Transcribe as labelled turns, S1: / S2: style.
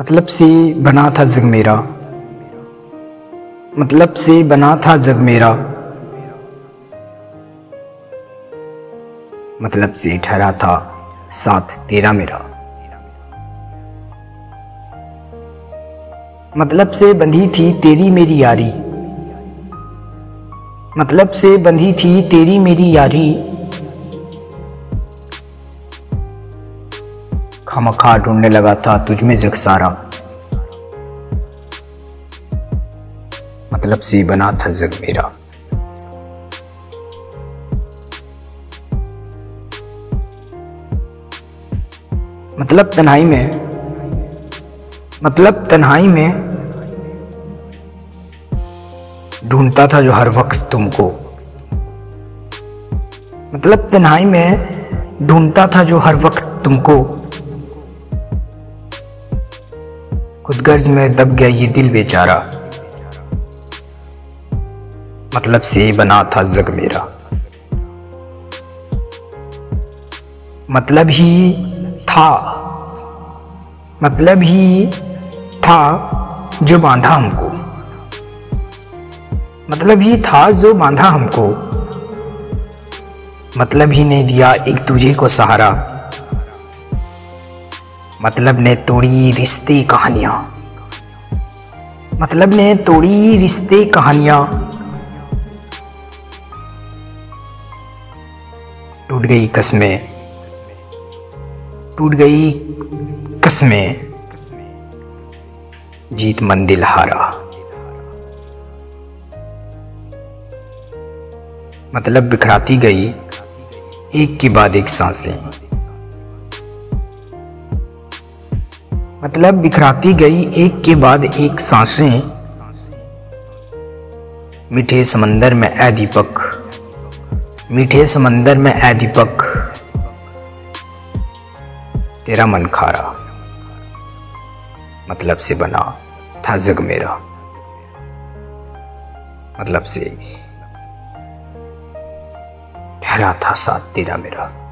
S1: मतलब से बना था जग मेरा। मतलब से बना था जग मेरा। मतलब से ठहरा था साथ तेरा मेरा। मतलब से बंधी थी तेरी मेरी यारी। मतलब से बंधी थी तेरी मेरी यारी। खमखा ढूँढने लगा था, तुझ में जग सारा मतलब सी बना था जग मेरा। मतलब तन्हाई में मतलब तन्हाई में ढूंढता था जो हर वक्त तुमको। मतलब तन्हाई में ढूंढता था जो हर वक्त तुमको। खुद गर्ज में दब गया ये दिल बेचारा। मतलब से बना था जग मेरा। मतलब ही था। मतलब ही था जो बांधा हमको। मतलब ही था जो बांधा हमको। मतलब ही नहीं दिया एक दूजे को सहारा। मतलब ने तोड़ी रिश्ते कहानियाँ। मतलब ने तोड़ी रिश्ते कहानियाँ। टूट गई कस्में। टूट गई कस्में। जीत मंदिल हारा। मतलब बिखराती गई, एक के बाद एक साँसें। मतलब बिखराती गई एक के बाद एक साँसें। मीठे समंदर में ए दीपक। मीठे समंदर में ए दीपक। तेरा मन खारा। मतलब से बना था जग मेरा। मतलब से ठहरा था साथ तेरा मेरा।